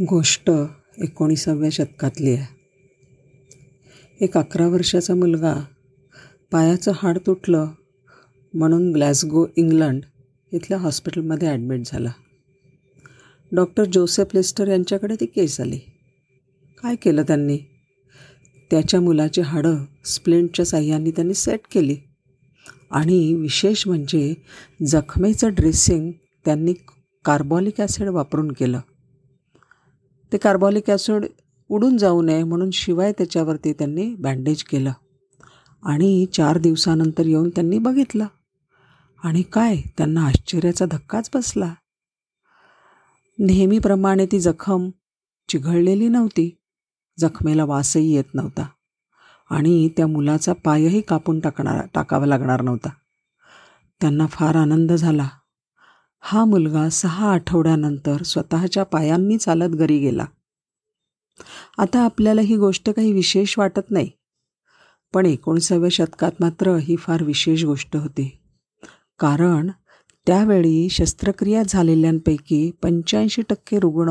गोष्ट एकोणीसाव्या शतकातली आहे. एक अकरा वर्षाचा मुलगा पायाचं हाड तुटलं म्हणून ग्लॅसगो इंग्लंड इथल्या हॉस्पिटलमध्ये ॲडमिट झाला. डॉक्टर जोसेफ लेस्टर यांच्याकडे ती केस आली. काय केलं त्यांनी? त्याच्या मुलाची हाडं स्प्लिंटच्या साह्याने त्यांनी सेट केली. आणि विशेष म्हणजे जखमेचं ड्रेसिंग त्यांनी कार्बॉलिक ॲसिड वापरून केलं. ते कार्बॉलिक ॲसिड उडून जाऊ नये म्हणून शिवाय त्याच्यावरती त्यांनी बँडेज केलं. आणि चार दिवसानंतर येऊन त्यांनी बघितलं. आणि काय? त्यांना आश्चर्याचा धक्काच बसला. नेहमीप्रमाणे ती जखम चिघळलेली नव्हती. जखमेला वासही येत नव्हता. आणि त्या मुलाचा पायही कापून टाकणार टाकावा लागणार नव्हता. त्यांना फार आनंद झाला. हा मुलगा सहा आठवड्यानंतर स्वतःच्या पायांनी चालत घरी गेला. आता आपल्याला ही गोष्ट काही विशेष वाटत नाही. पण एकोणीसाव्या शतकात मात्र ही फार विशेष गोष्ट होती. कारण त्यावेळी शस्त्रक्रिया झालेल्यांपैकी पंच्याऐंशी टक्के रुग्ण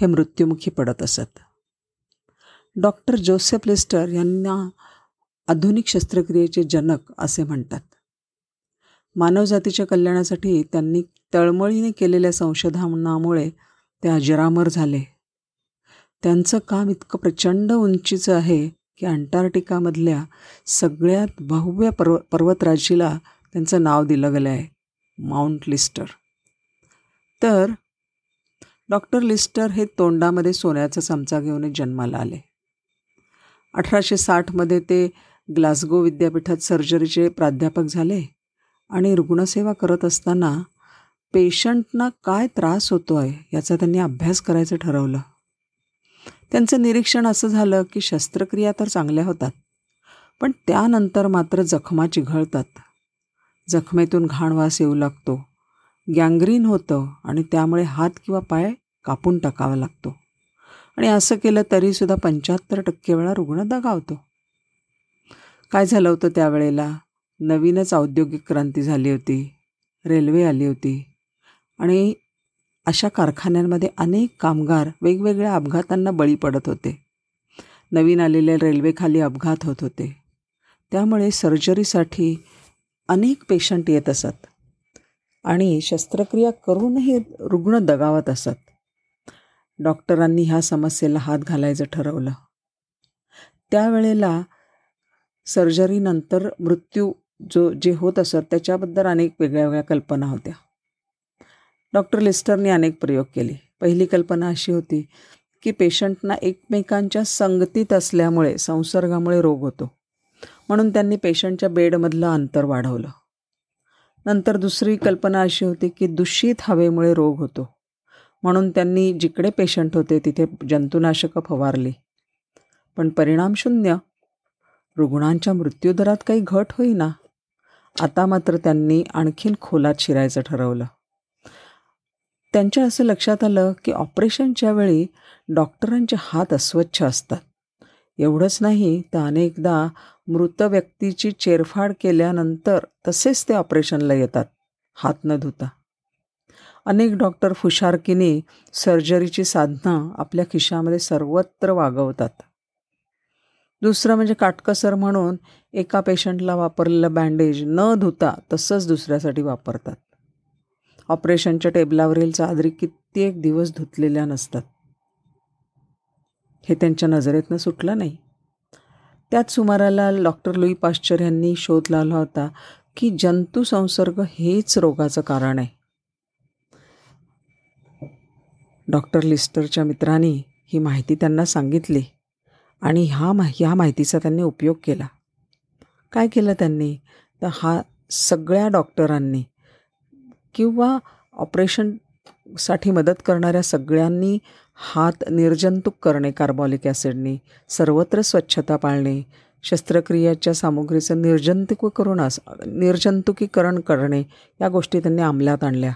हे मृत्युमुखी पडत असत. डॉक्टर जोसेफ लेस्टर यांना आधुनिक शस्त्रक्रियेचे जनक असे म्हणतात. मानवजातीच्या कल्याणासाठी त्यांनी तळमळीने केलेल्या संशोधनामुळे ते अजरामर झाले. त्यांचं काम इतकं प्रचंड उंचीचं आहे की अंटार्क्टिकामधल्या सगळ्यात भव्य पर्व पर्वतराजीला त्यांचं नाव दिलं गेलं आहे माउंट लिस्टर. तर डॉक्टर लिस्टर हे तोंडामध्ये सोन्याचा चमचा घेऊन जन्माला आले. अठराशे साठमध्ये ते ग्लासगो विद्यापीठात सर्जरीचे प्राध्यापक झाले आणि रुग्णसेवा करत असताना पेशंटना काय त्रास होतो आहे याचा त्यांनी अभ्यास करायचं ठरवलं. त्यांचं निरीक्षण असं झालं की शस्त्रक्रिया तर चांगल्या होतात पण त्यानंतर मात्र जखमा चिघळतात. जखमेतून घाणवास येऊ लागतो गँग्रीन होतं आणि त्यामुळे हात किंवा पाय कापून टाकावा लागतो. आणि असं केलं तरीसुद्धा पंच्याहत्तर टक्के वेळा रुग्ण दगावतो. काय झालं होतं त्यावेळेला? नवीनच औद्योगिक क्रांती झाली होती रेल्वे आली होती आणि अशा कारखान्यांमध्ये अनेक कामगार वेगवेगळ्या अपघातांना बळी पडत होते. नवीन आलेल्या रेल्वेखाली अपघात होत होते. त्यामुळे सर्जरीसाठी अनेक पेशंट येत असत आणि शस्त्रक्रिया करूनही रुग्ण दगावत असत. डॉक्टरांनी ह्या समस्येला हात घालायचं ठरवलं. त्यावेळेला सर्जरीनंतर मृत्यू जो जे होत असत त्याच्याबद्दल अनेक वेगळ्या वेगळ्या कल्पना होत्या. डॉक्टर लिस्टरने अनेक प्रयोग केले. पहिली कल्पना अशी होती की पेशंटना एकमेकांच्या संगतीत असल्यामुळे संसर्गामुळे रोग होतो. म्हणून त्यांनी पेशंटच्या बेडमधलं अंतर वाढवलं. नंतर दुसरी कल्पना अशी होती की दूषित हवेमुळे रोग होतो. म्हणून त्यांनी जिकडे पेशंट होते तिथे जंतुनाशकं फवारली. पण परिणाम शून्य. रुग्णांच्या मृत्यूदरात काही घट होईना. आता मात्र त्यांनी आणखीन खोलात शिरायचं ठरवलं. त्यांच्या असं लक्षात आलं की ऑपरेशनच्या वेळी डॉक्टरांचे हात अस्वच्छ असतात. एवढंच नाही तर अनेकदा मृत व्यक्तीची चेरफाड केल्यानंतर तसेच ते ऑपरेशनला येतात हात न धुता. अनेक डॉक्टर फुशारकीने सर्जरीची साधनं आपल्या खिशामध्ये सर्वत्र वागवतात. दुसरं म्हणजे काटकसर म्हणून एका पेशंटला वापरलेलं बँडेज न धुता तसंच दुसऱ्यासाठी वापरतात. ऑपरेशनच्या टेबलावरील चादरी कित्येक दिवस धुतलेल्या नसतात. हे त्यांच्या नजरेतनं सुटलं नाही. त्याच सुमाराला डॉक्टर लुई पाश्चर यांनी शोध लावला होता की जंतुसंसर्ग हेच रोगाचं कारण आहे. डॉक्टर लिस्टरच्या मित्रांनी ही माहिती त्यांना सांगितली आणि ह्या मा ह्या माहितीचा त्यांनी उपयोग केला. काय केलं त्यांनी? तर हा सगळ्या डॉक्टरांनी किंवा ऑपरेशनसाठी मदत करणाऱ्या सगळ्यांनी हात निर्जंतुक करणे कार्बॉलिक ॲसिडनी सर्वत्र स्वच्छता पाळणे शस्त्रक्रियेच्या सामुग्रीचं निर्जंतुक करून निर्जंतुकीकरण करणे या गोष्टी त्यांनी अंमलात आणल्या.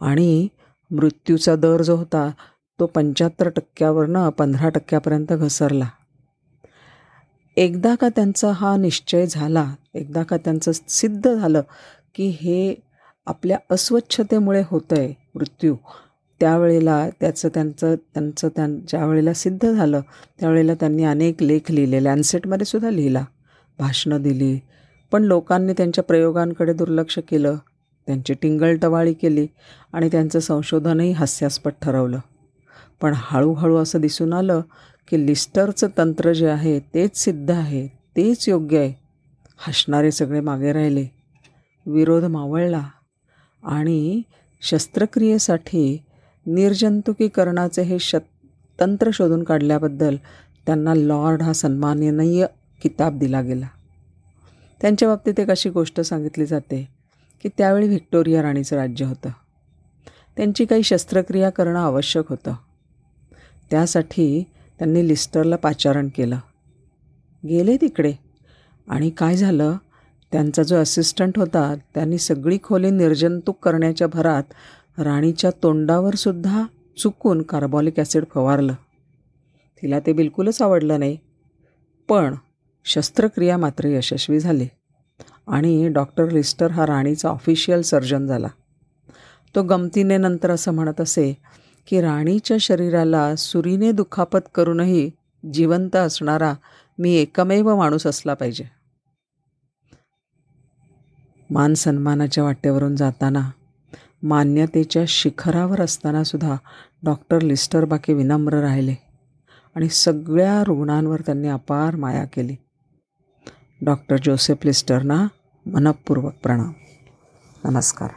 आणि मृत्यूचा दर जो होता तो पंच्याहत्तर टक्क्यावरनं पंधरा टक्क्यापर्यंत घसरला. एकदा का त्यांचा हा निश्चय झाला एकदा का त्यांचं सिद्ध झालं की हे आपल्या अस्वच्छतेमुळे होतं आहे मृत्यू. त्यावेळेला त्याचं त्यांचं त्यांचं त्यां ज्या वेळेला सिद्ध झालं त्यावेळेला त्यांनी अनेक लेख लिहिले लॅन्सेटमध्ये सुद्धा लिहिला. भाषणं दिली. पण लोकांनी त्यांच्या प्रयोगांकडे दुर्लक्ष केलं. त्यांची टिंगलटवाळी केली आणि त्यांचं संशोधनही हास्यास्पद ठरवलं. पण हळूहळू असं दिसून आलं की लिस्टरचं तंत्र जे आहे तेच सिद्ध आहे तेच योग्य आहे. हसणारे सगळे मागे राहिले. विरोध मावळला. आणि शस्त्रक्रियेसाठी निर्जंतुकीकरणाचे हे शत तंत्र शोधून काढल्याबद्दल त्यांना लॉर्ड हा सन्माननीय किताब दिला गेला. त्यांच्या बाबतीत एक अशी गोष्ट सांगितली जाते की त्यावेळी व्हिक्टोरिया राणीचं राज्य होतं. त्यांची काही शस्त्रक्रिया करणं आवश्यक होतं. त्यासाठी त्यांनी लिस्टरला पाचारण केलं. गेले तिकडे. आणि काय झालं? त्यांचा जो असिस्टंट होता त्यांनी सगळी खोली निर्जंतुक करण्याच्या भरात राणीच्या तोंडावर सुद्धा चुकून कार्बॉलिक ॲसिड फवारलं. तिला ते बिलकुलच आवडलं नाही. पण शस्त्रक्रिया मात्र यशस्वी झाली आणि डॉक्टर लिस्टर हा राणीचा ऑफिशियल सर्जन झाला. तो गमतीने नंतर असं म्हणत असे की राणीच्या शरीराला सुरीने दुखापत करूनही जिवंत असणारा मी एकमेव माणूस असला पाहिजे. मान सन्मानाच्या वाटेवरून जाताना मान्यतेच्या शिखरावर असताना सुद्धा डॉक्टर लिस्टर बाकी विनम्र राहिले आणि सगळ्या रुग्णांवर त्यांनी अपार माया केली. डॉक्टर जोसेफ लिस्टरना मनपूर्वक प्रणाम. नमस्कार.